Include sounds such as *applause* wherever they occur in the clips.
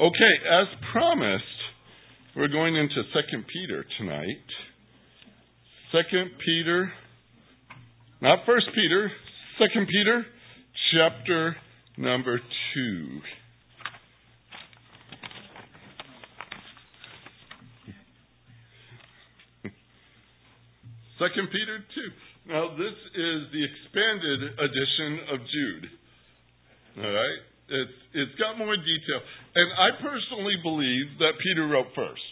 Okay, as promised, we're going into Second Peter tonight. Second Peter, not First Peter, Second Peter, chapter number two. *laughs* Second Peter two. Now this is the expanded edition of Jude. All right. It's it's got more detail, and I personally believe that Peter wrote first.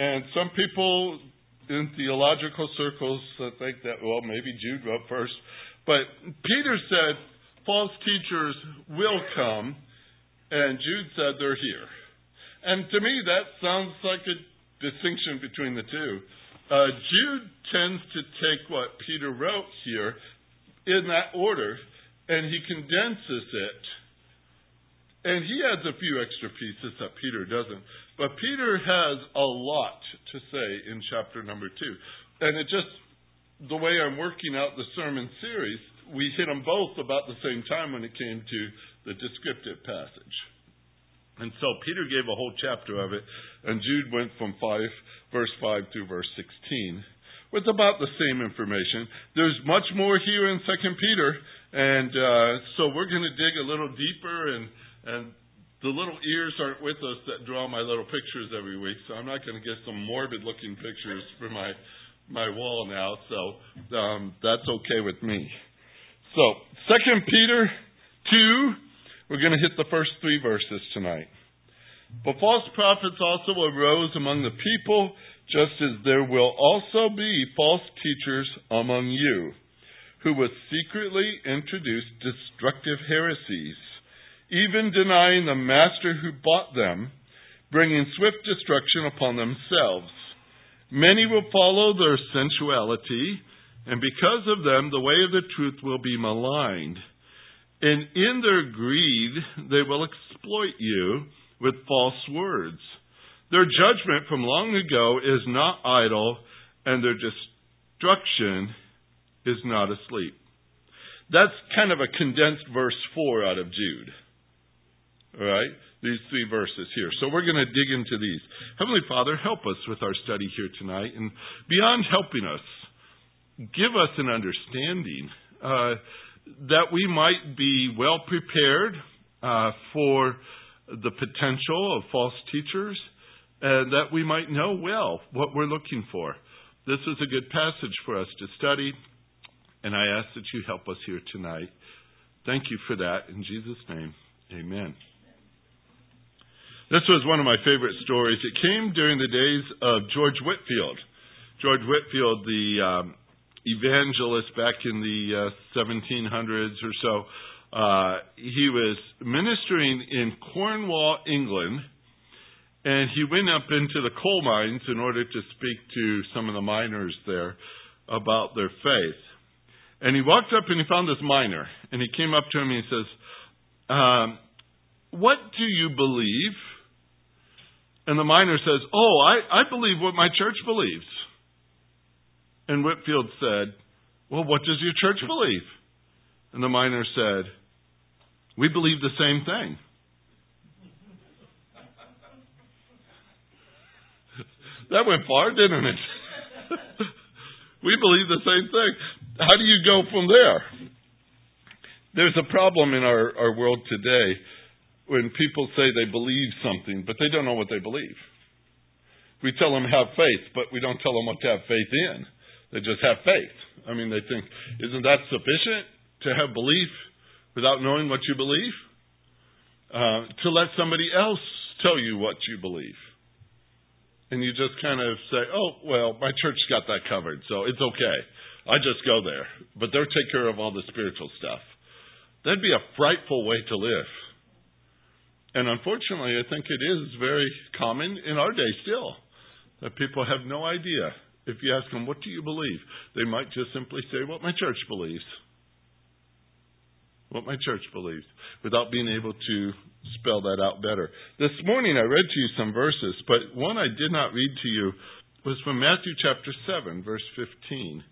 And some people in theological circles think that well maybe Jude wrote first, but Peter said false teachers will come, and Jude said they're here. And to me that sounds like a distinction between the two. Uh, Jude tends to take what Peter wrote here in that order and he condenses it. And he adds a few extra pieces that Peter doesn't. But Peter has a lot to say in chapter number two. And it just, the way I'm working out the sermon series, we hit them both about the same time when it came to the descriptive passage. And so Peter gave a whole chapter of it, and Jude went from 5, verse 5 through verse 16 with about the same information. There's much more here in Second Peter, and uh, so we're going to dig a little deeper, and and the little ears aren't with us that draw my little pictures every week, so I'm not going to get some morbid looking pictures for my my wall now. So um, that's okay with me. So Second Peter two, we're going to hit the first three verses tonight. But false prophets also arose among the people, just as there will also be false teachers among you who will secretly introduce destructive heresies, even denying the master who bought them, bringing swift destruction upon themselves. Many will follow their sensuality, and because of them, the way of the truth will be maligned. And in their greed, they will exploit you with false words. Their judgment from long ago is not idle, and their destruction is not asleep. That's kind of a condensed verse 4 out of Jude. All right? These three verses here. So we're going to dig into these. Heavenly Father, help us with our study here tonight. And beyond helping us, give us an understanding uh, that we might be well prepared uh, for the potential of false teachers and that we might know well what we're looking for. This is a good passage for us to study. And I ask that you help us here tonight. Thank you for that. In Jesus' name, amen. This was one of my favorite stories. It came during the days of George Whitefield. George Whitefield, the um, evangelist back in the uh, 1700s or so, uh, he was ministering in Cornwall, England, and he went up into the coal mines in order to speak to some of the miners there about their faith. And he walked up and he found this miner. And he came up to him and he says, um, What do you believe? And the miner says, Oh, I, I believe what my church believes. And Whitefield said, Well, what does your church believe? And the miner said, We believe the same thing. *laughs* that went far, didn't it? *laughs* we believe the same thing. How do you go from there? There's a problem in our, our world today when people say they believe something, but they don't know what they believe. We tell them have faith, but we don't tell them what to have faith in. They just have faith. I mean, they think, isn't that sufficient to have belief without knowing what you believe? Uh, to let somebody else tell you what you believe. And you just kind of say, oh, well, my church got that covered, so it's okay. I just go there. But they'll take care of all the spiritual stuff. That'd be a frightful way to live. And unfortunately, I think it is very common in our day still that people have no idea. If you ask them, what do you believe? They might just simply say, what my church believes. What my church believes, without being able to spell that out better. This morning I read to you some verses, but one I did not read to you was from Matthew chapter 7, verse 15.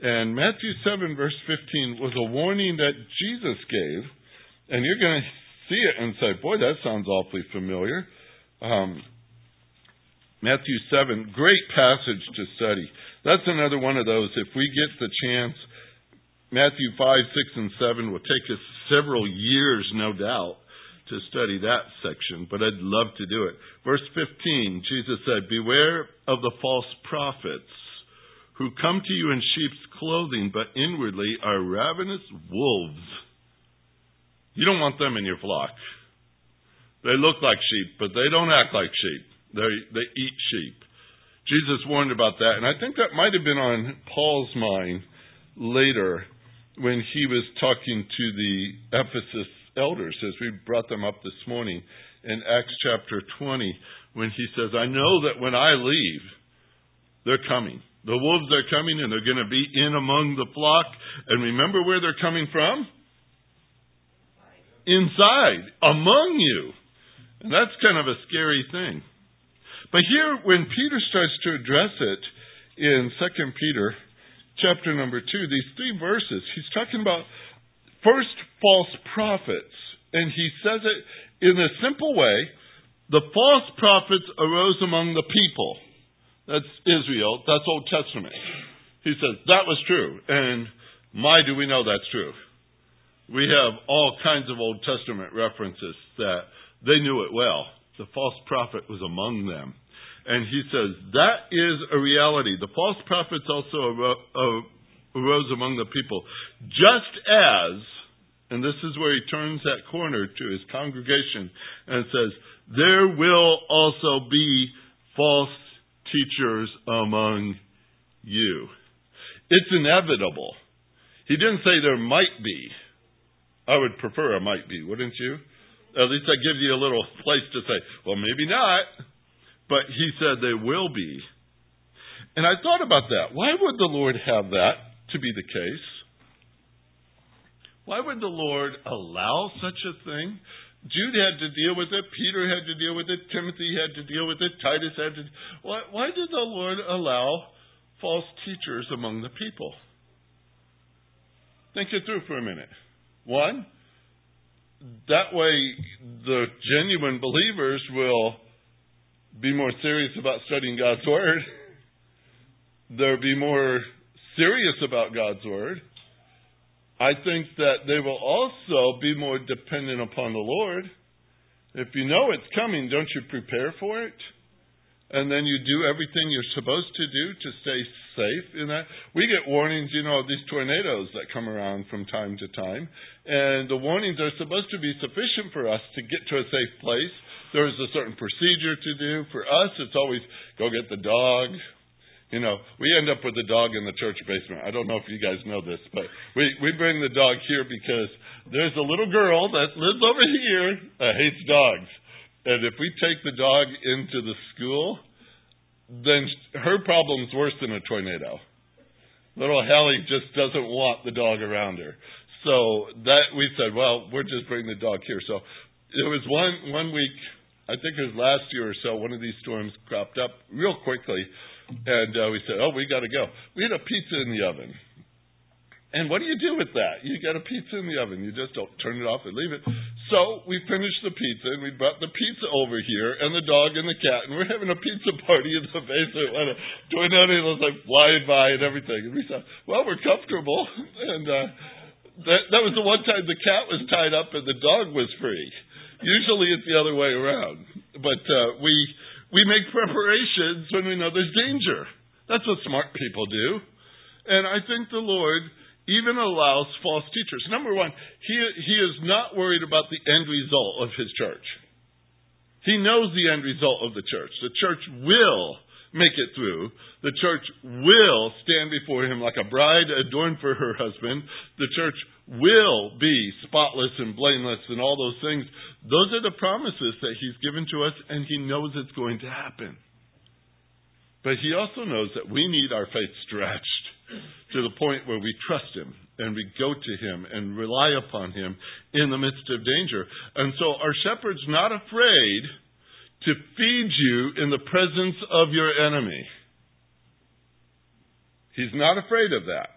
And Matthew 7, verse 15, was a warning that Jesus gave. And you're going to see it and say, boy, that sounds awfully familiar. Um, Matthew 7, great passage to study. That's another one of those. If we get the chance, Matthew 5, 6, and 7 will take us several years, no doubt, to study that section, but I'd love to do it. Verse 15, Jesus said, Beware of the false prophets who come to you in sheep's clothing, but inwardly are ravenous wolves. You don't want them in your flock. They look like sheep, but they don't act like sheep. They, they eat sheep. Jesus warned about that, and I think that might have been on Paul's mind later when he was talking to the Ephesus elders, as we brought them up this morning in Acts chapter 20, when he says, I know that when I leave, they're coming. The wolves are coming and they're going to be in among the flock. And remember where they're coming from? Inside, among you. And that's kind of a scary thing. But here, when Peter starts to address it in 2 Peter chapter number 2, these three verses, he's talking about first false prophets. And he says it in a simple way the false prophets arose among the people. That's Israel. That's Old Testament. He says, that was true. And my, do we know that's true. We have all kinds of Old Testament references that they knew it well. The false prophet was among them. And he says, that is a reality. The false prophets also uh, arose among the people. Just as, and this is where he turns that corner to his congregation and says, there will also be false teachers among you. It's inevitable. He didn't say there might be. I would prefer a might be, wouldn't you? At least that gives you a little *laughs* place to say, well, maybe not. But he said they will be. And I thought about that. Why would the Lord have that to be the case? Why would the Lord allow such a thing? Jude had to deal with it. Peter had to deal with it. Timothy had to deal with it. Titus had to. Why, why did the Lord allow false teachers among the people? Think it through for a minute. One, that way the genuine believers will be more serious about studying God's Word. They'll be more serious about God's Word. I think that they will also be more dependent upon the Lord. If you know it's coming, don't you prepare for it? And then you do everything you're supposed to do to stay safe in that. We get warnings, you know, of these tornadoes that come around from time to time. And the warnings are supposed to be sufficient for us to get to a safe place. There's a certain procedure to do. For us, it's always go get the dog, you know, we end up with the dog in the church basement. I don't know if you guys know this, but we, we bring the dog here because there's a little girl that lives over here that hates dogs. And if we take the dog into the school, then her problem's worse than a tornado. Little Hallie just doesn't want the dog around her. So that we said, well, we're just bringing the dog here. So it was one one week, I think it was last year or so, one of these storms cropped up real quickly and uh, we said, oh, we got to go. We had a pizza in the oven. And what do you do with that? You got a pizza in the oven. You just don't turn it off and leave it. So we finished the pizza and we brought the pizza over here and the dog and the cat and we're having a pizza party in the basement when a tornado was like flying by and everything. And we thought, well, we're comfortable. *laughs* And uh, that, that was the one time the cat was tied up and the dog was free. Usually it's the other way around. But uh, we we make preparations when we know there's danger. That's what smart people do. And I think the Lord even allows false teachers. Number one, he, he is not worried about the end result of his church. He knows the end result of the church. The church will make it through. The church will stand before him like a bride adorned for her husband. The church will be spotless and blameless and all those things. Those are the promises that He's given to us, and He knows it's going to happen. But He also knows that we need our faith stretched to the point where we trust Him and we go to Him and rely upon Him in the midst of danger. And so our shepherd's not afraid to feed you in the presence of your enemy. He's not afraid of that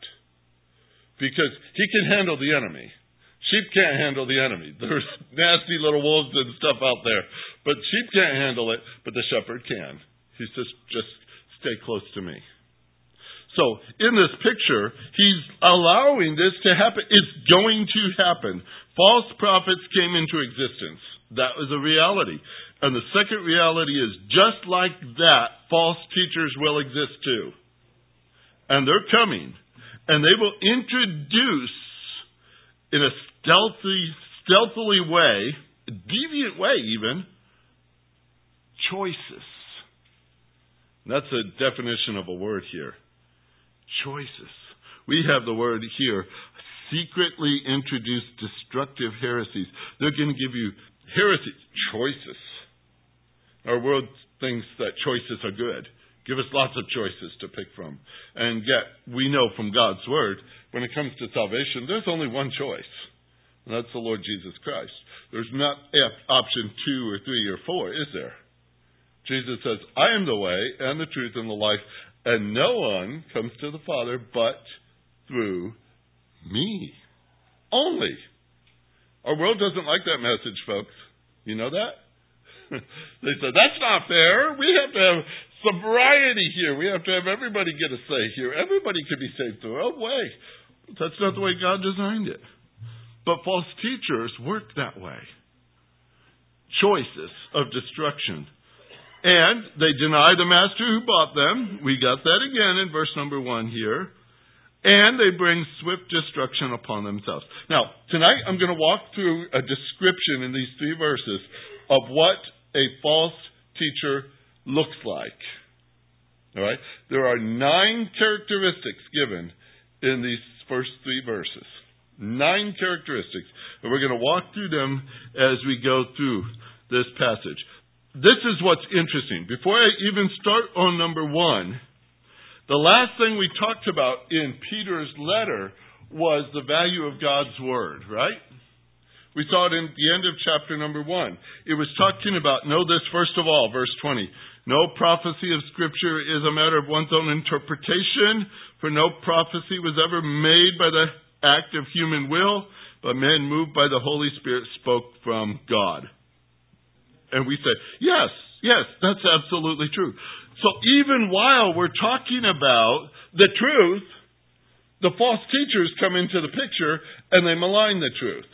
because he can handle the enemy. Sheep can't handle the enemy. There's nasty little wolves and stuff out there. But sheep can't handle it, but the shepherd can. He says, just stay close to me. So, in this picture, he's allowing this to happen. It's going to happen. False prophets came into existence. That was a reality. And the second reality is just like that, false teachers will exist too. And they're coming. And they will introduce in a stealthy, stealthily way, deviant way even, choices. That's a definition of a word here. Choices. We have the word here, secretly introduce destructive heresies. They're going to give you heresies, choices. Our world thinks that choices are good. Give us lots of choices to pick from. And yet, we know from God's Word, when it comes to salvation, there's only one choice. And that's the Lord Jesus Christ. There's not option two or three or four, is there? Jesus says, I am the way and the truth and the life, and no one comes to the Father but through me. Only. Our world doesn't like that message, folks. You know that? *laughs* they said, that's not fair. We have to have sobriety here. We have to have everybody get a say here. Everybody can be saved through oh, our way. That's not the way God designed it. But false teachers work that way. Choices of destruction. And they deny the master who bought them. We got that again in verse number one here. And they bring swift destruction upon themselves. Now, tonight I'm going to walk through a description in these three verses of what a false teacher looks like. All right? There are nine characteristics given in these first three verses. Nine characteristics. And we're going to walk through them as we go through this passage. This is what's interesting. Before I even start on number one, the last thing we talked about in Peter's letter was the value of God's Word, right? We saw it in the end of chapter number one. It was talking about, know this first of all, verse 20. No prophecy of Scripture is a matter of one's own interpretation, for no prophecy was ever made by the act of human will, but men moved by the Holy Spirit spoke from God. And we say, yes, yes, that's absolutely true. So even while we're talking about the truth, the false teachers come into the picture and they malign the truth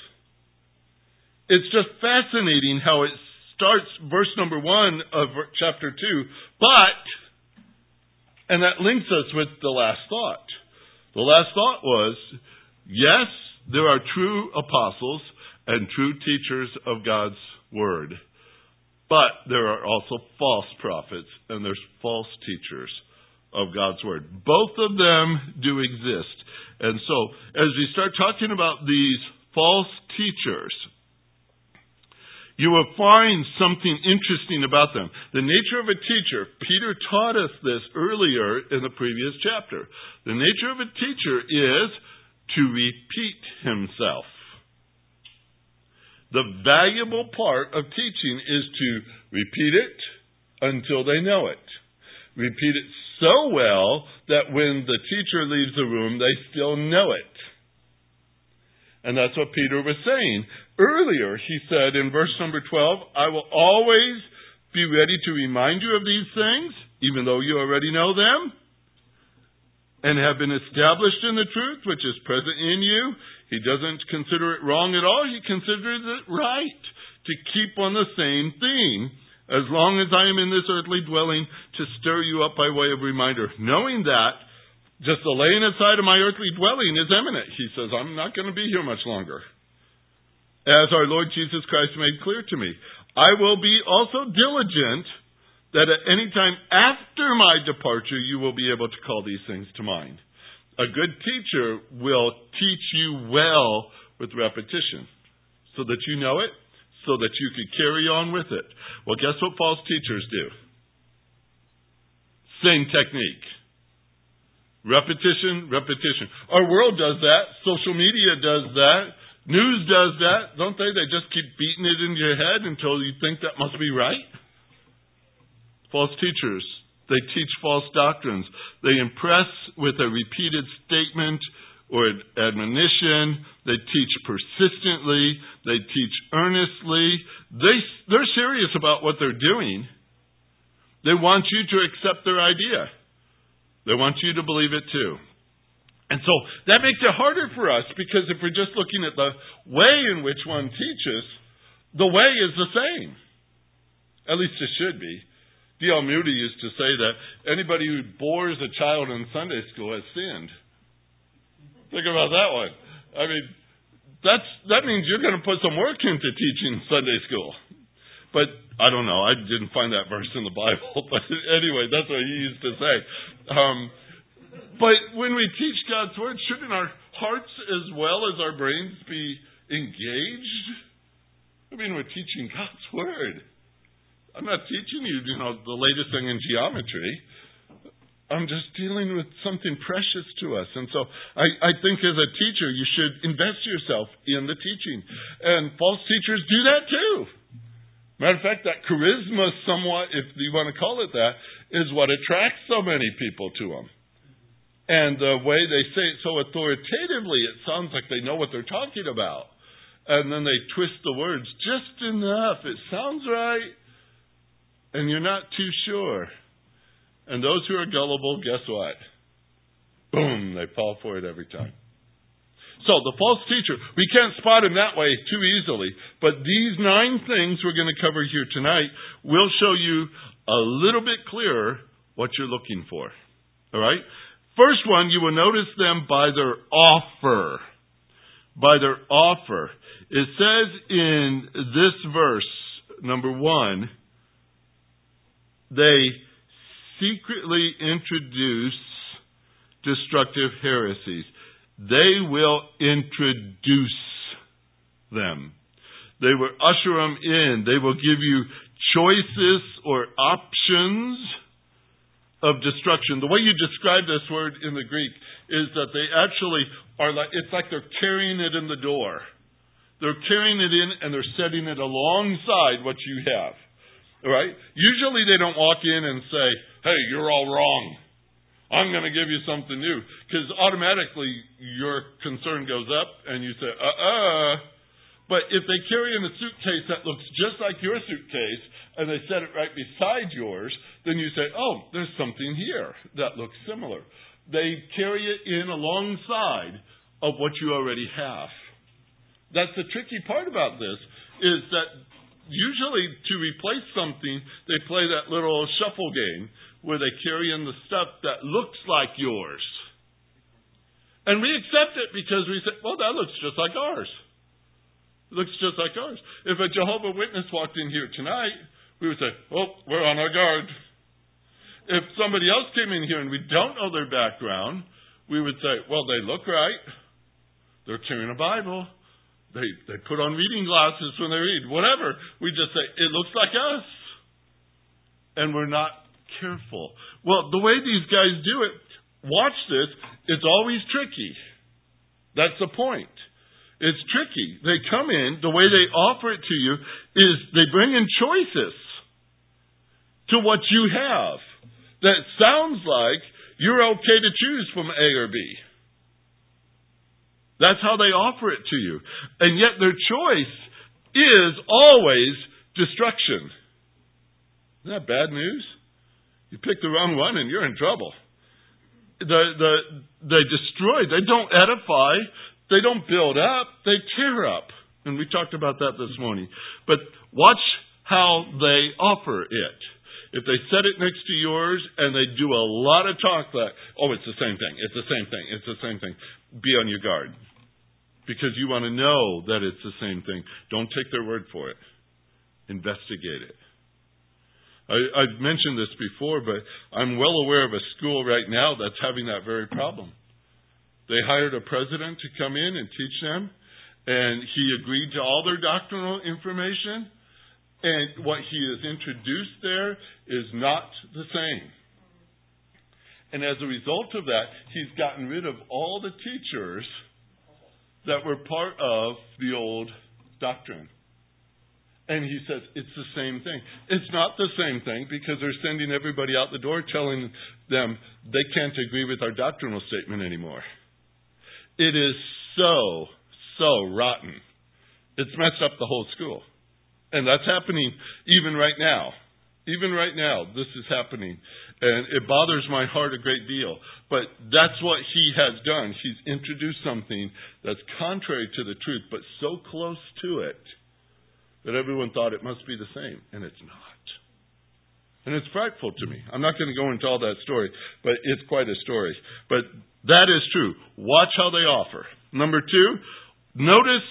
it's just fascinating how it starts verse number one of chapter two, but, and that links us with the last thought. The last thought was, yes, there are true apostles and true teachers of God's word, but there are also false prophets and there's false teachers of God's word. Both of them do exist. And so, as we start talking about these false teachers, you will find something interesting about them. The nature of a teacher, Peter taught us this earlier in the previous chapter. The nature of a teacher is to repeat himself. The valuable part of teaching is to repeat it until they know it. Repeat it so well that when the teacher leaves the room, they still know it. And that's what Peter was saying. Earlier, he said in verse number 12, I will always be ready to remind you of these things, even though you already know them, and have been established in the truth which is present in you. He doesn't consider it wrong at all. He considers it right to keep on the same theme as long as I am in this earthly dwelling to stir you up by way of reminder, knowing that just the laying aside of my earthly dwelling is imminent. He says, I'm not going to be here much longer. As our Lord Jesus Christ made clear to me, I will be also diligent that at any time after my departure you will be able to call these things to mind. A good teacher will teach you well with repetition so that you know it, so that you could carry on with it. Well, guess what false teachers do? Same technique. Repetition, repetition. Our world does that. Social media does that. News does that, don't they? They just keep beating it into your head until you think that must be right. False teachers. They teach false doctrines. They impress with a repeated statement or admonition. They teach persistently. They teach earnestly. They, they're serious about what they're doing. They want you to accept their idea. They want you to believe it too. And so that makes it harder for us because if we're just looking at the way in which one teaches, the way is the same. At least it should be. D.L. Moody used to say that anybody who bores a child in Sunday school has sinned. Think about that one. I mean, that's that means you're going to put some work into teaching Sunday school. But I don't know. I didn't find that verse in the Bible. *laughs* But anyway, that's what he used to say. Um, but when we teach God's word, shouldn't our hearts as well as our brains be engaged? I mean, we're teaching God's word. I'm not teaching you, you know, the latest thing in geometry. I'm just dealing with something precious to us. And so I, I think as a teacher, you should invest yourself in the teaching. And false teachers do that too. Matter of fact, that charisma, somewhat, if you want to call it that, is what attracts so many people to them. And the way they say it so authoritatively, it sounds like they know what they're talking about. And then they twist the words just enough. It sounds right, and you're not too sure. And those who are gullible, guess what? Boom, they fall for it every time. So, the false teacher, we can't spot him that way too easily. But these nine things we're going to cover here tonight will show you a little bit clearer what you're looking for. All right? First one, you will notice them by their offer. By their offer. It says in this verse, number one, they secretly introduce destructive heresies. They will introduce them. They will usher them in. They will give you choices or options of destruction. The way you describe this word in the Greek is that they actually are like, it's like they're carrying it in the door. They're carrying it in and they're setting it alongside what you have. Right? Usually they don't walk in and say, hey, you're all wrong. I'm going to give you something new. Because automatically your concern goes up and you say, uh uh. But if they carry in a suitcase that looks just like your suitcase and they set it right beside yours, then you say, oh, there's something here that looks similar. They carry it in alongside of what you already have. That's the tricky part about this is that usually to replace something, they play that little shuffle game where they carry in the stuff that looks like yours. And we accept it because we say, well, that looks just like ours. It looks just like ours. If a Jehovah Witness walked in here tonight, we would say, oh, we're on our guard. If somebody else came in here and we don't know their background, we would say, well, they look right. They're carrying a Bible. They, they put on reading glasses when they read. Whatever. We just say, it looks like us. And we're not careful. Well, the way these guys do it, watch this, it's always tricky. That's the point. It's tricky. They come in, the way they offer it to you is they bring in choices to what you have that sounds like you're okay to choose from A or B. That's how they offer it to you. And yet their choice is always destruction. Isn't that bad news? You pick the wrong one and you're in trouble. The, the, they destroy, they don't edify, they don't build up, they tear up. And we talked about that this morning. But watch how they offer it. If they set it next to yours and they do a lot of talk like, oh, it's the same thing, it's the same thing, it's the same thing, be on your guard. Because you want to know that it's the same thing. Don't take their word for it. Investigate it. I, I've mentioned this before, but I'm well aware of a school right now that's having that very problem. They hired a president to come in and teach them, and he agreed to all their doctrinal information, and what he has introduced there is not the same. And as a result of that, he's gotten rid of all the teachers that were part of the old doctrine. And he says, it's the same thing. It's not the same thing because they're sending everybody out the door telling them they can't agree with our doctrinal statement anymore. It is so, so rotten. It's messed up the whole school. And that's happening even right now. Even right now, this is happening. And it bothers my heart a great deal. But that's what he has done. He's introduced something that's contrary to the truth, but so close to it that everyone thought it must be the same. And it's not. And it's frightful to me. I'm not going to go into all that story, but it's quite a story. But that is true. Watch how they offer. Number two, notice,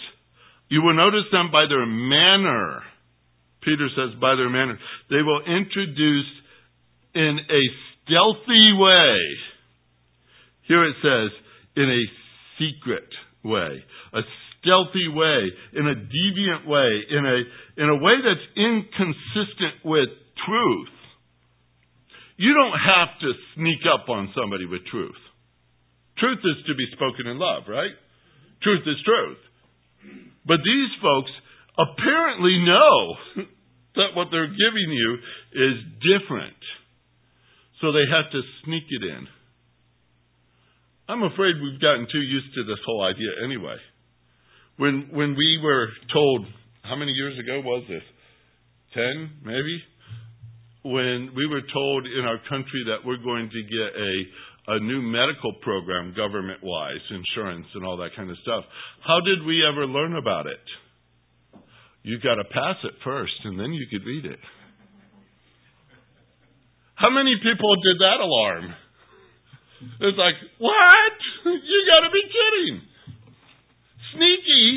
you will notice them by their manner. Peter says, by their manner. They will introduce in a stealthy way. Here it says, in a secret way. A stealthy way, in a deviant way, in a, in a way that's inconsistent with truth. You don't have to sneak up on somebody with truth. Truth is to be spoken in love, right? Truth is truth. But these folks apparently know *laughs* that what they're giving you is different. So they have to sneak it in. I'm afraid we've gotten too used to this whole idea anyway. When when we were told how many years ago was this? Ten, maybe? when we were told in our country that we're going to get a, a new medical program government wise, insurance and all that kind of stuff, how did we ever learn about it? You got to pass it first and then you could read it. How many people did that alarm? It's like, what? You got to be kidding. Sneaky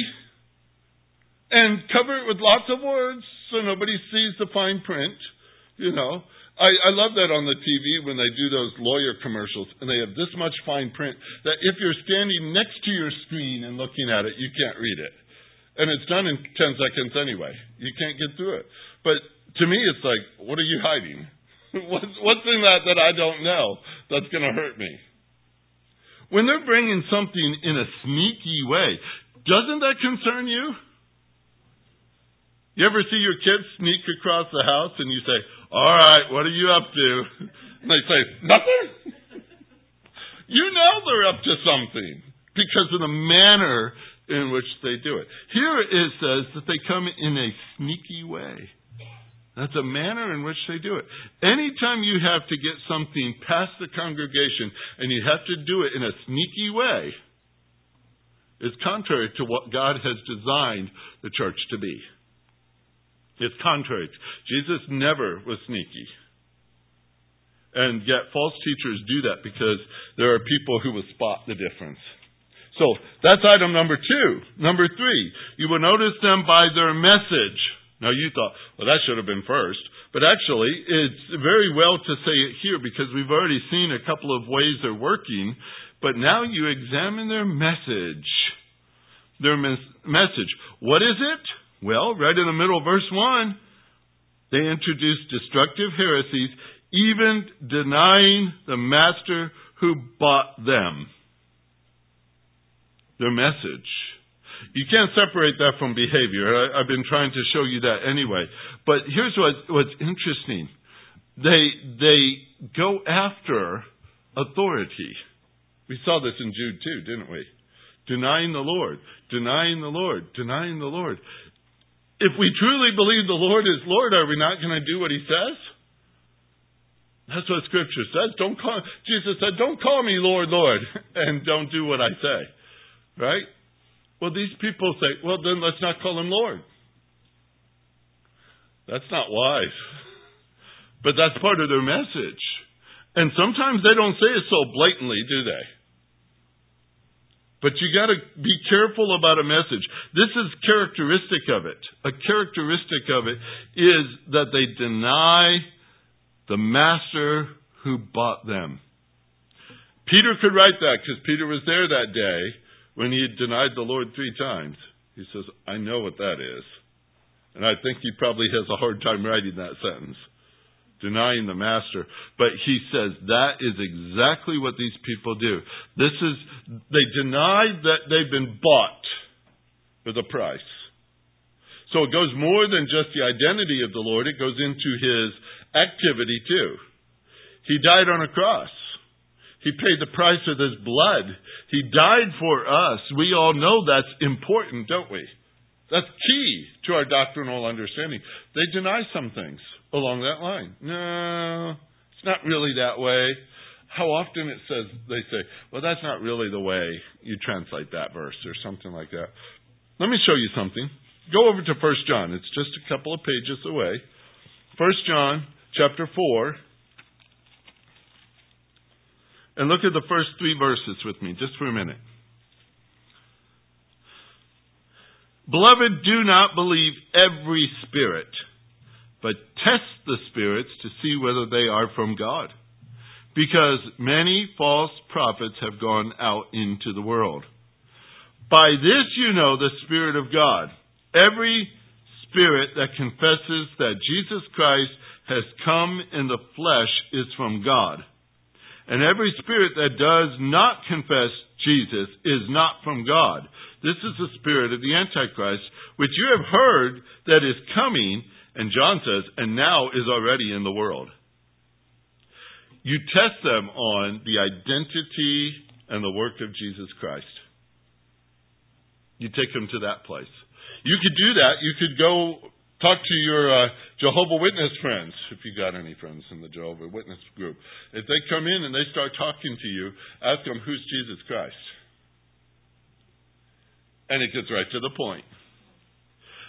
and cover it with lots of words so nobody sees the fine print you know, I, I love that on the TV when they do those lawyer commercials and they have this much fine print that if you're standing next to your screen and looking at it, you can't read it. And it's done in 10 seconds anyway. You can't get through it. But to me, it's like, what are you hiding? *laughs* what's, what's in that that I don't know that's going to hurt me? When they're bringing something in a sneaky way, doesn't that concern you? You ever see your kids sneak across the house and you say, all right, what are you up to? *laughs* And they say, Nothing. you know they're up to something because of the manner in which they do it. Here it says that they come in a sneaky way. That's a manner in which they do it. Anytime you have to get something past the congregation and you have to do it in a sneaky way, it's contrary to what God has designed the church to be. It's contrary. Jesus never was sneaky. And yet false teachers do that because there are people who will spot the difference. So that's item number two. Number three, you will notice them by their message. Now you thought, well, that should have been first. But actually, it's very well to say it here because we've already seen a couple of ways they're working. But now you examine their message. Their mes- message. What is it? Well, right in the middle of verse 1, they introduce destructive heresies, even denying the master who bought them. Their message. You can't separate that from behavior. I, have been trying to show you that anyway. But here's what, what's interesting. They, they go after authority. We saw this in Jude too, didn't we? Denying the Lord, denying the Lord, denying the Lord. If we truly believe the Lord is Lord, are we not going to do what He says? That's what Scripture says. Don't call Jesus said, "Don't call me Lord, Lord," *laughs* and don't do what I say. Right? Well, these people say, "Well, then let's not call him Lord." That's not wise. But that's part of their message. And sometimes they don't say it so blatantly, do they? But you got to be careful about a message. This is characteristic of it. A characteristic of it is that they deny the master who bought them. Peter could write that because Peter was there that day when he denied the Lord three times. He says, I know what that is. And I think he probably has a hard time writing that sentence denying the master. But he says that is exactly what these people do. This is, they deny that they've been bought with a price. So it goes more than just the identity of the Lord, it goes into his activity too. He died on a cross. He paid the price with his blood. He died for us. We all know that's important, don't we? That's key to our doctrinal understanding. They deny some things along that line. No, it's not really that way. How often it says they say, "Well, that's not really the way you translate that verse," or something like that. Let me show you something. Go over to First John. It's just a couple of pages away. First John chapter 4. And look at the first three verses with me, just for a minute. Beloved, do not believe every spirit, but test the spirits to see whether they are from God. Because many false prophets have gone out into the world. By this you know the Spirit of God. Every spirit that confesses that Jesus Christ has come in the flesh is from God. And every spirit that does not confess Jesus is not from God. This is the spirit of the Antichrist, which you have heard that is coming, and John says, and now is already in the world. You test them on the identity and the work of Jesus Christ. You take them to that place. You could do that. You could go Talk to your uh, Jehovah Witness friends, if you got any friends in the Jehovah Witness group. If they come in and they start talking to you, ask them, who's Jesus Christ? And it gets right to the point.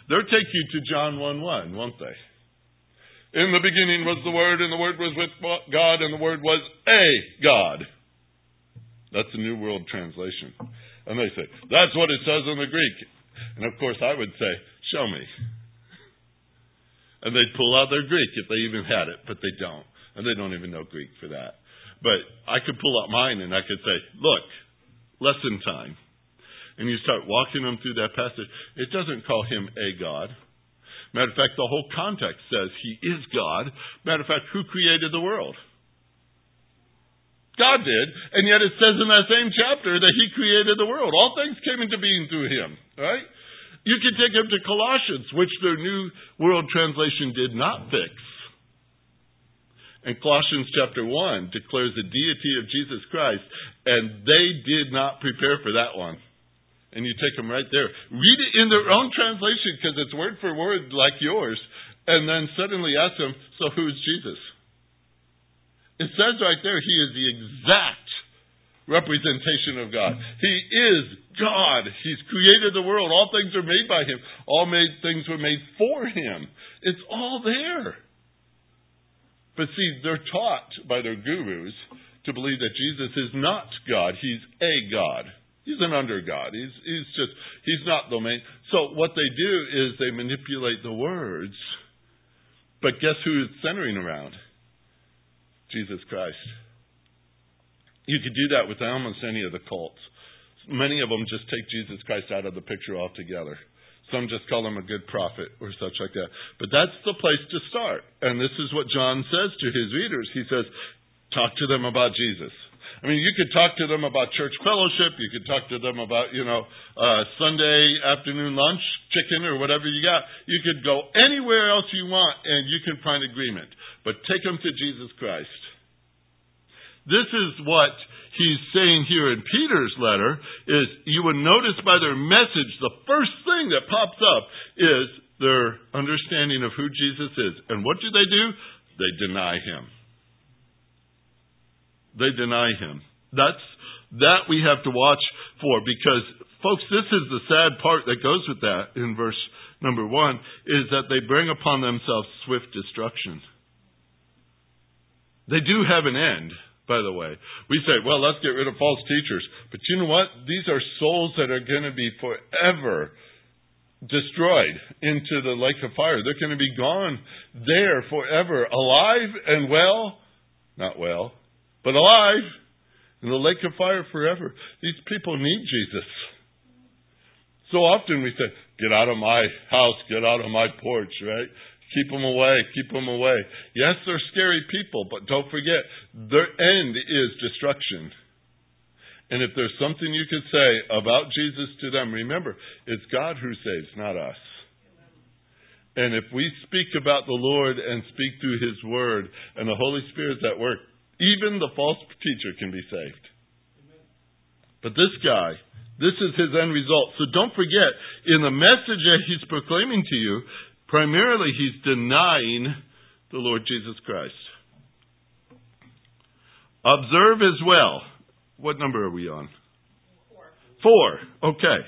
They'll take you to John 1 1, won't they? In the beginning was the Word, and the Word was with God, and the Word was a God. That's the New World Translation. And they say, that's what it says in the Greek. And of course, I would say, show me. And they'd pull out their Greek if they even had it, but they don't. And they don't even know Greek for that. But I could pull out mine and I could say, look, lesson time. And you start walking them through that passage. It doesn't call him a God. Matter of fact, the whole context says he is God. Matter of fact, who created the world? God did, and yet it says in that same chapter that He created the world. All things came into being through Him, right? You can take them to Colossians, which their New World Translation did not fix. And Colossians chapter 1 declares the deity of Jesus Christ, and they did not prepare for that one. And you take them right there. Read it in their own translation because it's word for word like yours, and then suddenly ask them, so who's Jesus? It says right there, he is the exact representation of God. He is God. He's created the world. All things are made by Him. All made things were made for Him. It's all there. But see, they're taught by their gurus to believe that Jesus is not God. He's a God. He's an under God. He's, he's just, he's not the main. So what they do is they manipulate the words. But guess who it's centering around? Jesus Christ. You could do that with almost any of the cults. Many of them just take Jesus Christ out of the picture altogether. Some just call him a good prophet or such like that. But that's the place to start. And this is what John says to his readers. He says, talk to them about Jesus. I mean, you could talk to them about church fellowship. You could talk to them about, you know, uh, Sunday afternoon lunch, chicken, or whatever you got. You could go anywhere else you want, and you can find agreement. But take them to Jesus Christ. This is what he's saying here in Peter's letter is you would notice by their message the first thing that pops up is their understanding of who Jesus is. And what do they do? They deny him. They deny him. That's that we have to watch for because folks this is the sad part that goes with that in verse number 1 is that they bring upon themselves swift destruction. They do have an end by the way. We say, well, let's get rid of false teachers. But you know what? These are souls that are going to be forever destroyed into the lake of fire. They're going to be gone there forever, alive and well, not well, but alive in the lake of fire forever. These people need Jesus. So often we say, get out of my house, get out of my porch, right? Keep them away. Keep them away. Yes, they're scary people, but don't forget, their end is destruction. And if there's something you could say about Jesus to them, remember, it's God who saves, not us. And if we speak about the Lord and speak through His Word and the Holy Spirit's at work, Even the false teacher can be saved. But this guy, this is his end result. So don't forget, in the message that he's proclaiming to you, primarily he's denying the Lord Jesus Christ. Observe as well. What number are we on? Four. Four. Okay.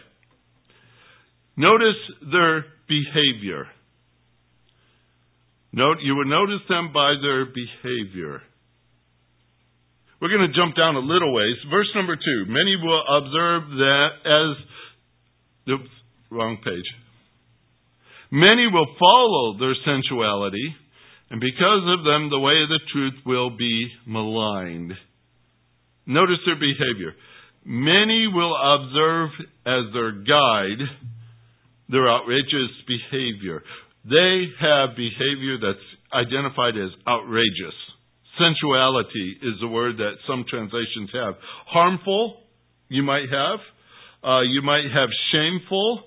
Notice their behavior. Note, you will notice them by their behavior. We're going to jump down a little ways. Verse number two. Many will observe that as the wrong page. Many will follow their sensuality, and because of them, the way of the truth will be maligned. Notice their behavior. Many will observe as their guide their outrageous behavior. They have behavior that's identified as outrageous. Sensuality is the word that some translations have. Harmful, you might have. Uh, you might have shameful.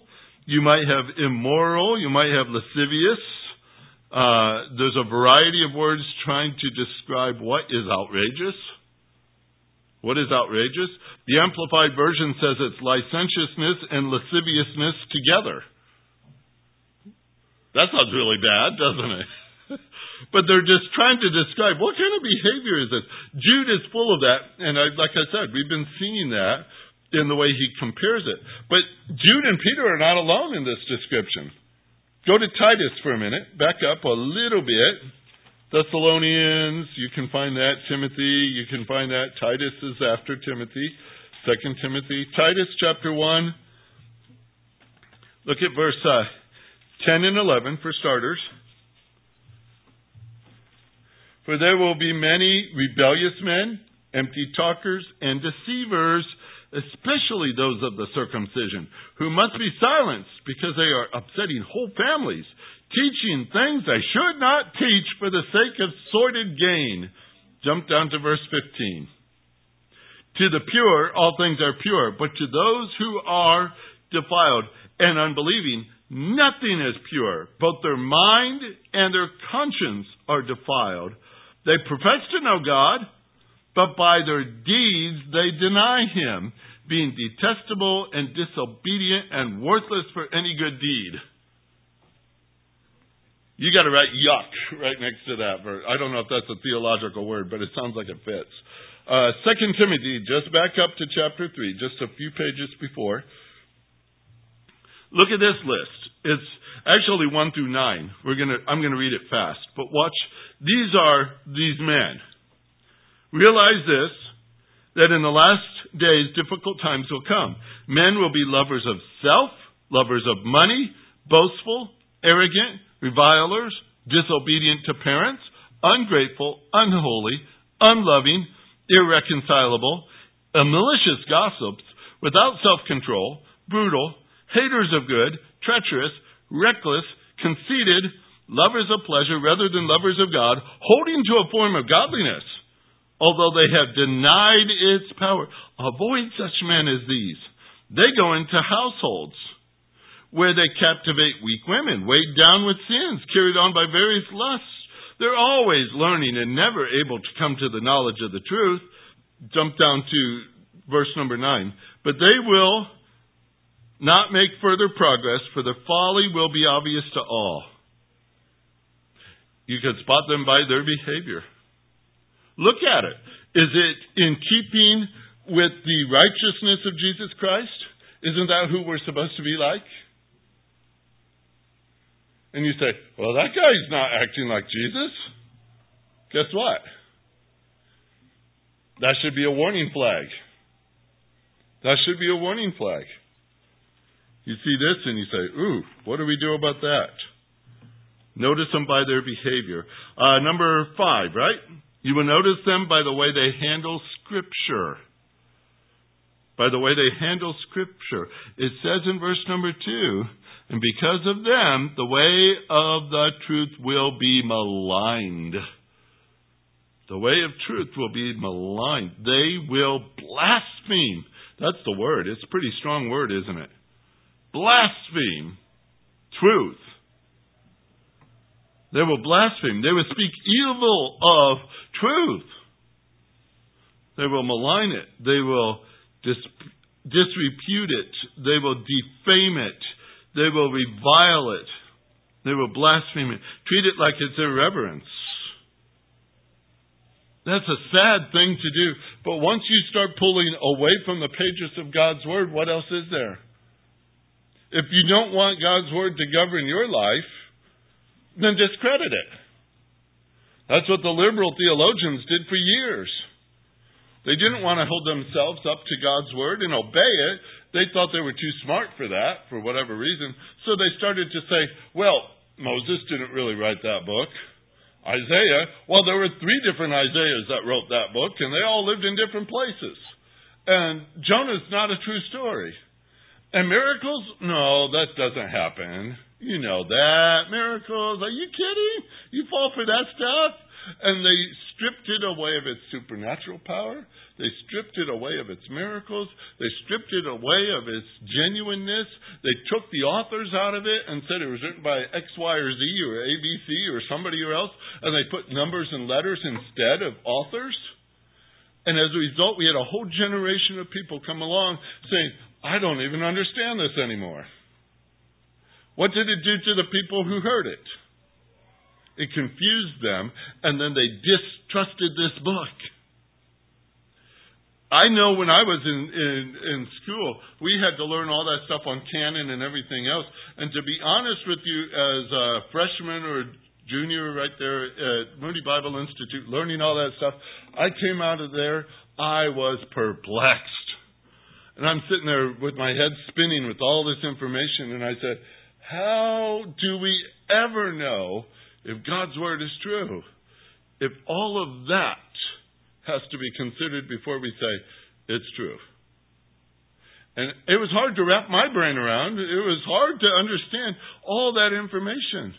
You might have immoral. You might have lascivious. Uh, there's a variety of words trying to describe what is outrageous. What is outrageous? The Amplified Version says it's licentiousness and lasciviousness together. That sounds really bad, doesn't it? *laughs* but they're just trying to describe what kind of behavior is this. Jude is full of that, and I, like I said, we've been seeing that in the way he compares it. But Jude and Peter are not alone in this description. Go to Titus for a minute. Back up a little bit. Thessalonians, you can find that. Timothy, you can find that. Titus is after Timothy. Second Timothy. Titus chapter 1. Look at verse uh, 10 and 11 for starters. For there will be many rebellious men, empty talkers, and deceivers, especially those of the circumcision, who must be silenced because they are upsetting whole families, teaching things they should not teach for the sake of sordid gain. Jump down to verse 15. To the pure, all things are pure, but to those who are defiled and unbelieving, Nothing is pure. Both their mind and their conscience are defiled. They profess to know God, but by their deeds they deny Him, being detestable and disobedient and worthless for any good deed. You got to write yuck right next to that verse. I don't know if that's a theological word, but it sounds like it fits. Uh, Second Timothy, just back up to chapter three, just a few pages before. Look at this list. It's actually one through nine. We're gonna, I'm going to read it fast, but watch. These are these men. Realize this, that in the last days difficult times will come. Men will be lovers of self, lovers of money, boastful, arrogant, revilers, disobedient to parents, ungrateful, unholy, unloving, irreconcilable, malicious gossips, without self-control, brutal, haters of good, treacherous, reckless, conceited, lovers of pleasure rather than lovers of God, holding to a form of godliness, although they have denied its power. Avoid such men as these. They go into households where they captivate weak women, weighed down with sins, carried on by various lusts. They're always learning and never able to come to the knowledge of the truth. Jump down to verse number nine. But they will not make further progress, for their folly will be obvious to all. You can spot them by their behavior. Look at it. Is it in keeping with the righteousness of Jesus Christ? Isn't that who we're supposed to be like? And you say, well, that guy's not acting like Jesus. Guess what? That should be a warning flag. That should be a warning flag. You see this and you say, ooh, what do we do about that? Notice them by their behavior. Uh, number five, right? You will notice them by the way they handle Scripture. By the way they handle Scripture. It says in verse number two, and because of them, the way of the truth will be maligned. The way of truth will be maligned. They will blaspheme. That's the word. It's a pretty strong word, isn't it? blaspheme truth. They will blaspheme. They will speak evil of truth. They will malign it. They will dis- disrepute it. They will defame it. They will revile it. They will blaspheme it. Treat it like it's irreverence. That's a sad thing to do. But once you start pulling away from the pages of God's Word, what else is there? If you don't want God's Word to govern your life, then discredit it. That's what the liberal theologians did for years. They didn't want to hold themselves up to God's Word and obey it. They thought they were too smart for that, for whatever reason. So they started to say, well, Moses didn't really write that book. Isaiah, well, there were three different Isaiahs that wrote that book, and they all lived in different places. And Jonah's not a true story. And miracles? No, that doesn't happen. You know that. Miracles? Are you kidding? You fall for that stuff? And they stripped it away of its supernatural power. They stripped it away of its miracles. They stripped it away of its genuineness. They took the authors out of it and said it was written by X, Y, or Z or ABC or somebody or else, and they put numbers and letters instead of authors. And as a result, we had a whole generation of people come along saying, I don't even understand this anymore. What did it do to the people who heard it? It confused them, and then they distrusted this book. I know when I was in, in, in school, we had to learn all that stuff on canon and everything else. And to be honest with you, as a freshman or junior right there at Moody Bible Institute, learning all that stuff, I came out of there, I was perplexed. And I'm sitting there with my head spinning with all this information, and I said, How do we ever know if God's Word is true? If all of that has to be considered before we say it's true. And it was hard to wrap my brain around. It was hard to understand all that information.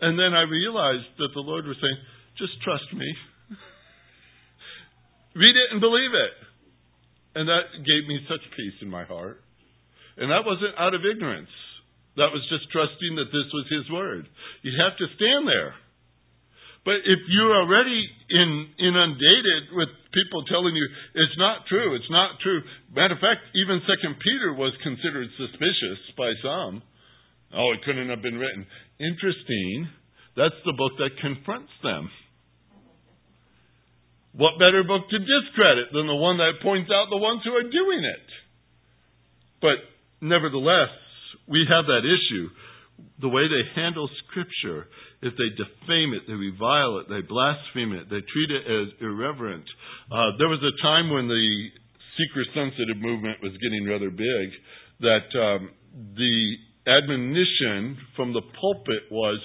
And then I realized that the Lord was saying, just trust me. Read it and believe it. And that gave me such peace in my heart. And that wasn't out of ignorance. That was just trusting that this was His Word. You have to stand there. But if you're already in, inundated with people telling you it's not true, it's not true. Matter of fact, even Second Peter was considered suspicious by some. Oh, it couldn't have been written. Interesting. That's the book that confronts them. What better book to discredit than the one that points out the ones who are doing it? But nevertheless, we have that issue. The way they handle Scripture if they defame it, they revile it, they blaspheme it, they treat it as irreverent. Uh, there was a time when the seeker sensitive movement was getting rather big that um, the admonition from the pulpit was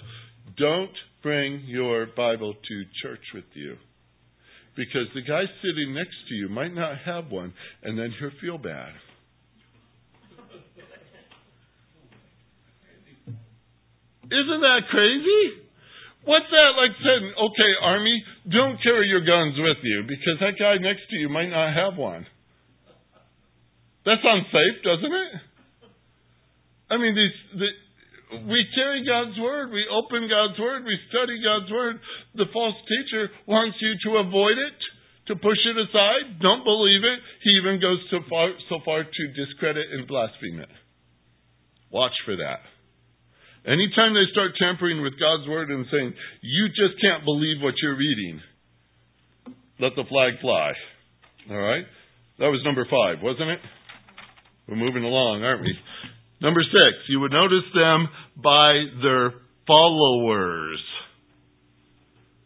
don't bring your Bible to church with you. Because the guy sitting next to you might not have one, and then he'll feel bad. Isn't that crazy? What's that like saying, okay, Army, don't carry your guns with you because that guy next to you might not have one? That's unsafe, doesn't it? I mean, these, the, we carry God's Word, we open God's Word, we study God's Word. The false teacher wants you to avoid it, to push it aside, don't believe it. He even goes so far, so far to discredit and blaspheme it. Watch for that. Anytime they start tampering with God's word and saying, you just can't believe what you're reading, let the flag fly. All right? That was number five, wasn't it? We're moving along, aren't we? Number six, you would notice them by their followers.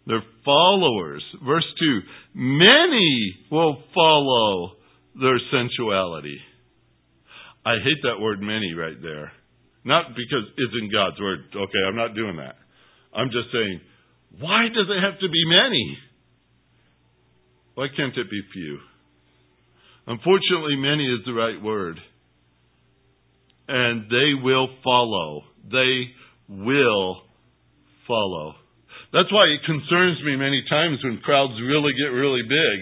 Their followers. Verse 2 Many will follow their sensuality. I hate that word many right there. Not because it's in God's word. Okay, I'm not doing that. I'm just saying, why does it have to be many? Why can't it be few? Unfortunately, many is the right word. And they will follow. They will follow. That's why it concerns me many times when crowds really get really big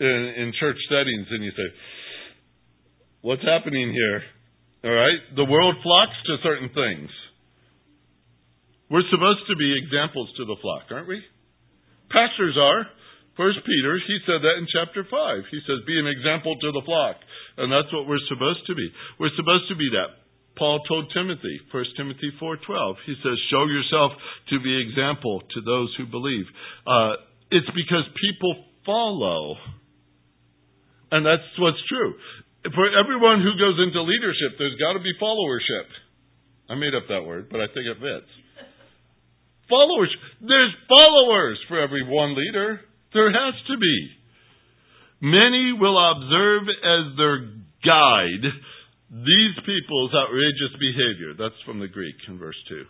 in, in church settings and you say, What's happening here? All right? The world flocks to certain things. We're supposed to be examples to the flock, aren't we? Pastors are. First Peter, he said that in chapter 5. He says, Be an example to the flock. And that's what we're supposed to be. We're supposed to be that. Paul told Timothy, 1 Timothy 4.12, he says, Show yourself to be example to those who believe. Uh, it's because people follow. And that's what's true. For everyone who goes into leadership, there's got to be followership. I made up that word, but I think it fits. Followers. There's followers for every one leader. There has to be. Many will observe as their guide these people's outrageous behavior. That's from the Greek in verse 2.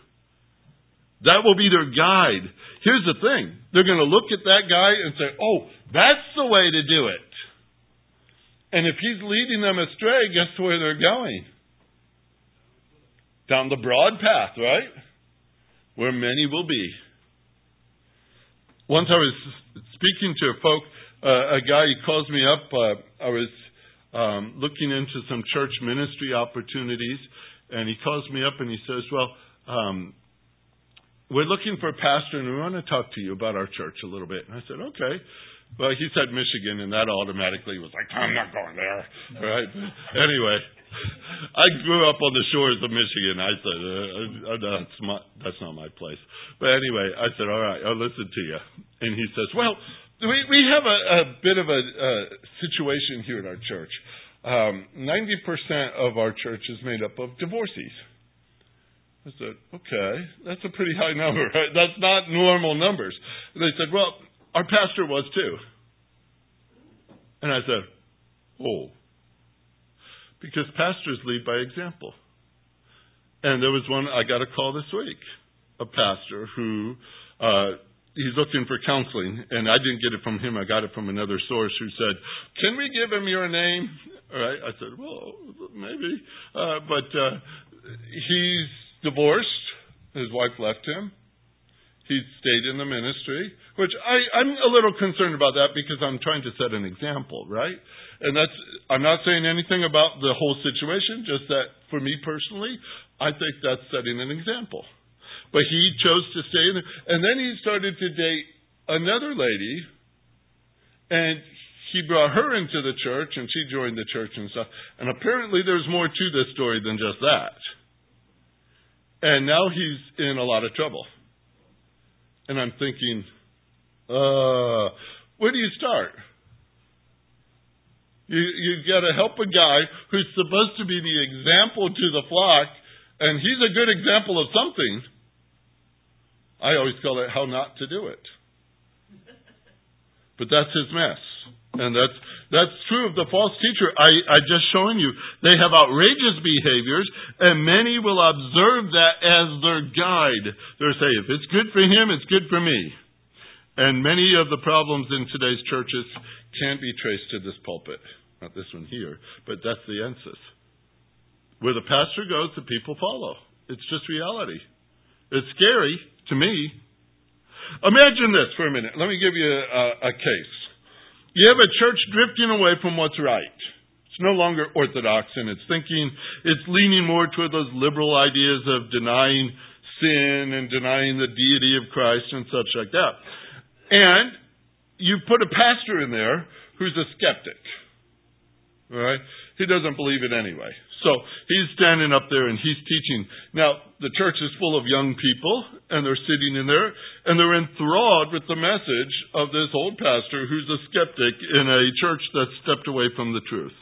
That will be their guide. Here's the thing they're going to look at that guy and say, oh, that's the way to do it. And if he's leading them astray, guess where they're going? Down the broad path, right? Where many will be. Once I was speaking to a folk, uh, a guy, he calls me up. Uh, I was um, looking into some church ministry opportunities, and he calls me up and he says, Well, um, we're looking for a pastor, and we want to talk to you about our church a little bit. And I said, Okay. Well, he said Michigan, and that automatically was like, I'm not going there. Right? anyway, I grew up on the shores of Michigan. I said, uh, uh, that's, my, that's not my place. But anyway, I said, all right, I'll listen to you. And he says, well, we, we have a, a bit of a, a situation here at our church. Um, 90% of our church is made up of divorcees. I said, okay, that's a pretty high number. Right? That's not normal numbers. And they said, well, our pastor was too. And I said, oh, because pastors lead by example. And there was one I got a call this week, a pastor who uh, he's looking for counseling, and I didn't get it from him. I got it from another source who said, "Can we give him your name?" All right, I said, "Well, maybe," uh, but uh, he's divorced. His wife left him. He stayed in the ministry, which I, I'm a little concerned about that because I'm trying to set an example, right? And that's, I'm not saying anything about the whole situation, just that for me personally, I think that's setting an example. But he chose to stay in there. And then he started to date another lady, and he brought her into the church, and she joined the church and stuff. And apparently there's more to this story than just that. And now he's in a lot of trouble. And I'm thinking, uh, where do you start? You you got to help a guy who's supposed to be the example to the flock, and he's a good example of something. I always call it how not to do it. But that's his mess. And that's that's true of the false teacher. I, I just showing you. They have outrageous behaviors, and many will observe that as their guide. They'll say, if it's good for him, it's good for me. And many of the problems in today's churches can't be traced to this pulpit. Not this one here, but that's the emphasis. Where the pastor goes, the people follow. It's just reality. It's scary to me. Imagine this for a minute. Let me give you a, a case. You have a church drifting away from what's right. It's no longer orthodox in its thinking. It's leaning more toward those liberal ideas of denying sin and denying the deity of Christ and such like that. And you put a pastor in there who's a skeptic. Right? He doesn't believe it anyway. So he's standing up there and he's teaching. Now, the church is full of young people, and they're sitting in there, and they're enthralled with the message of this old pastor who's a skeptic in a church that's stepped away from the truth.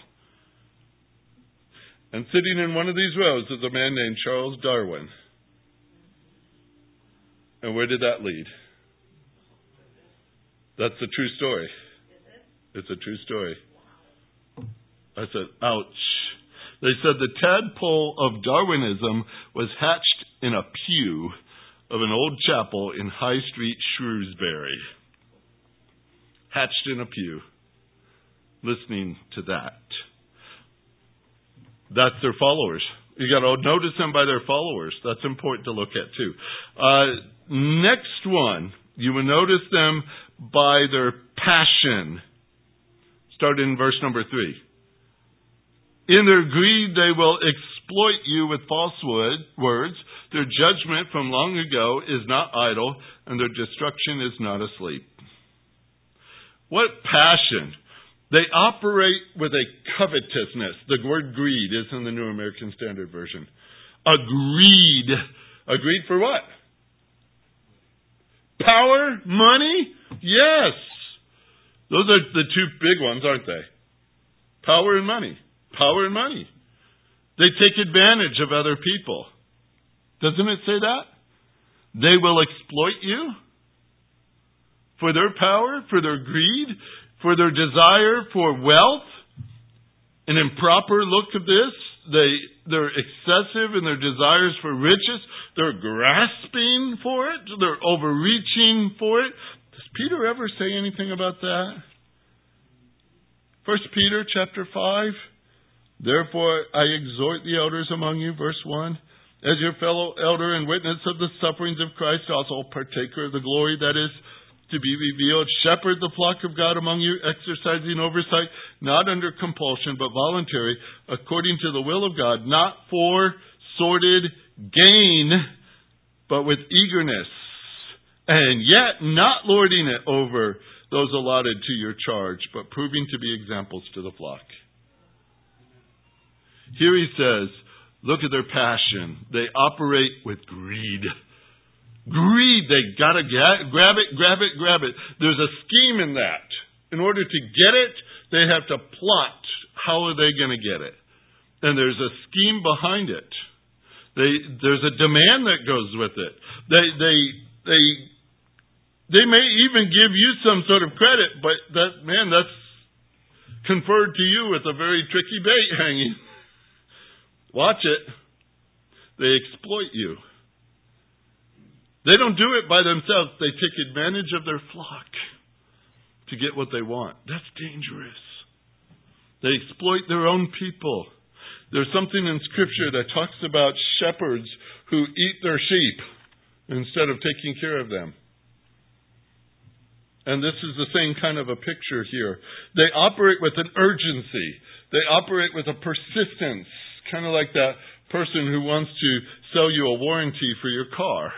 And sitting in one of these rows is a man named Charles Darwin. And where did that lead? That's a true story. It's a true story. I said, ouch. They said the tadpole of Darwinism was hatched in a pew of an old chapel in High Street, Shrewsbury. Hatched in a pew. Listening to that. That's their followers. You got to notice them by their followers. That's important to look at too. Uh, next one, you will notice them by their passion. Start in verse number three. In their greed, they will exploit you with false words. Their judgment from long ago is not idle, and their destruction is not asleep. What passion? They operate with a covetousness. The word greed is in the New American Standard Version. A greed. A greed for what? Power? Money? Yes. Those are the two big ones, aren't they? Power and money. Power and money. They take advantage of other people. Doesn't it say that? They will exploit you for their power, for their greed, for their desire for wealth. An improper look of this. They, they're excessive in their desires for riches. They're grasping for it. They're overreaching for it. Does Peter ever say anything about that? First Peter chapter 5. Therefore I exhort the elders among you, verse 1 as your fellow elder and witness of the sufferings of Christ, also partaker of the glory that is to be revealed. Shepherd the flock of God among you, exercising oversight, not under compulsion, but voluntary, according to the will of God, not for sordid gain, but with eagerness, and yet not lording it over those allotted to your charge, but proving to be examples to the flock. Here he says, Look at their passion. They operate with greed. Greed. They gotta grab it, grab it, grab it. There's a scheme in that. In order to get it, they have to plot how are they going to get it. And there's a scheme behind it. They, there's a demand that goes with it. They, they, they, they may even give you some sort of credit, but that, man, that's conferred to you with a very tricky bait hanging. *laughs* Watch it. They exploit you. They don't do it by themselves. They take advantage of their flock to get what they want. That's dangerous. They exploit their own people. There's something in Scripture that talks about shepherds who eat their sheep instead of taking care of them. And this is the same kind of a picture here. They operate with an urgency, they operate with a persistence kind of like that person who wants to sell you a warranty for your car.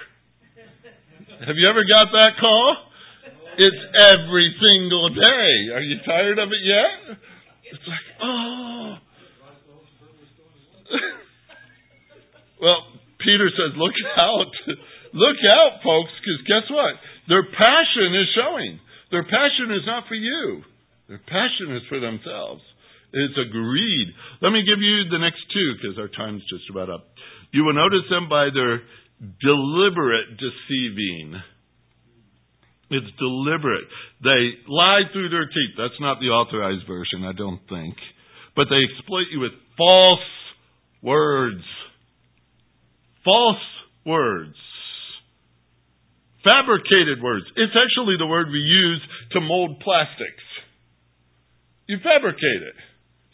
Have you ever got that call? It's every single day. Are you tired of it yet? It's like, oh. *laughs* well, Peter says, look out. look out, folks, because guess what? Their passion is showing. Their passion is not for you. Their passion is for themselves. It's a greed. Let me give you the next two because our time's just about up. You will notice them by their deliberate deceiving. It's deliberate. They lie through their teeth. That's not the authorized version, I don't think. But they exploit you with false words. False words. Fabricated words. It's actually the word we use to mold plastics. You fabricate it.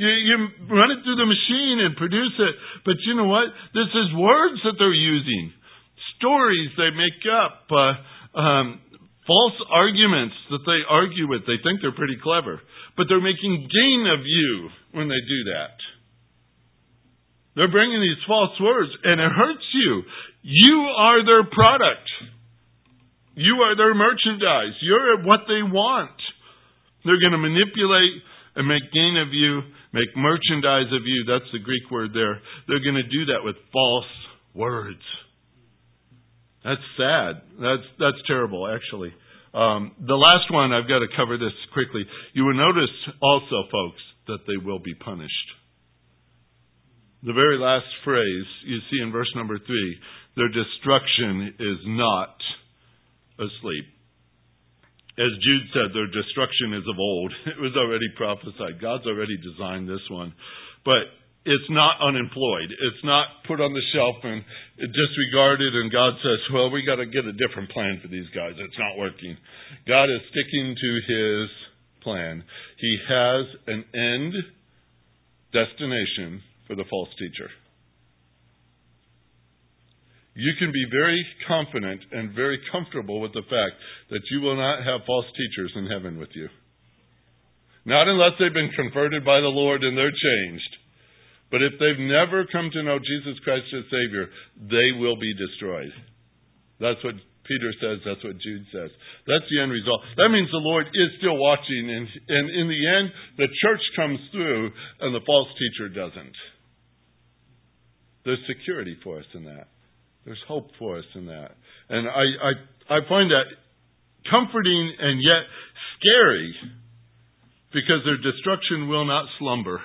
You, you run it through the machine and produce it. But you know what? This is words that they're using, stories they make up, uh, um, false arguments that they argue with. They think they're pretty clever, but they're making gain of you when they do that. They're bringing these false words, and it hurts you. You are their product. You are their merchandise. You're what they want. They're going to manipulate and make gain of you make merchandise of you. That's the Greek word there. They're going to do that with false words. That's sad. That's that's terrible, actually. Um, the last one, I've got to cover this quickly. You will notice also, folks, that they will be punished. The very last phrase you see in verse number three their destruction is not asleep as Jude said, their destruction is of old. *laughs* It was already prophesied. God's already designed this one. But it's not unemployed. It's not put on the shelf and disregarded, and God says, well, we got to get a different plan for these guys. It's not working. God is sticking to his plan. He has an end destination for the false teacher you can be very confident and very comfortable with the fact that you will not have false teachers in heaven with you. Not unless they've been converted by the Lord and they're changed. But if they've never come to know Jesus Christ as Savior, they will be destroyed. That's what Peter says that's what Jude says. That's the end result. That means the Lord is still watching, and, and in the end, the church comes through and the false teacher doesn't. There's security for us in that. There's hope for us in that. And I, I, I find that comforting and yet scary because their destruction will not slumber.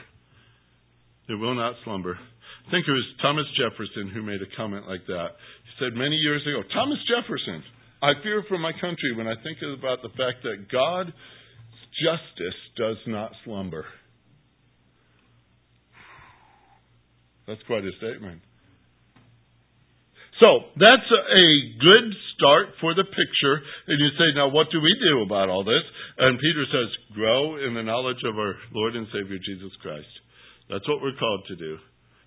It will not slumber. I think it was Thomas Jefferson who made a comment like that. He said many years ago, Thomas Jefferson, I fear for my country when I think about the fact that God's justice does not slumber. That's quite a statement. So, that's a good start for the picture. And you say, now what do we do about all this? And Peter says, grow in the knowledge of our Lord and Savior Jesus Christ. That's what we're called to do.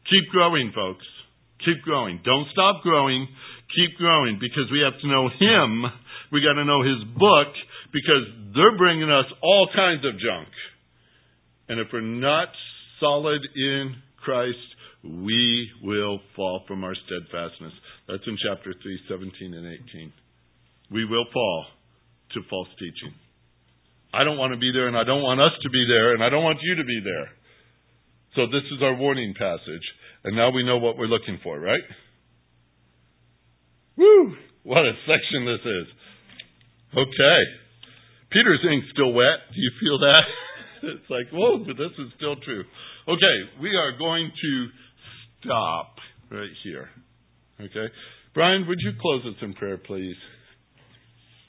Keep growing, folks. Keep growing. Don't stop growing. Keep growing because we have to know Him. We got to know His book because they're bringing us all kinds of junk. And if we're not solid in Christ, we will fall from our steadfastness. That's in chapter 3, 17 and 18. We will fall to false teaching. I don't want to be there, and I don't want us to be there, and I don't want you to be there. So this is our warning passage. And now we know what we're looking for, right? Woo! What a section this is. Okay. Peter's ink's still wet. Do you feel that? *laughs* it's like, whoa, but this is still true. Okay, we are going to stop right here. Okay? Brian, would you close us in prayer, please?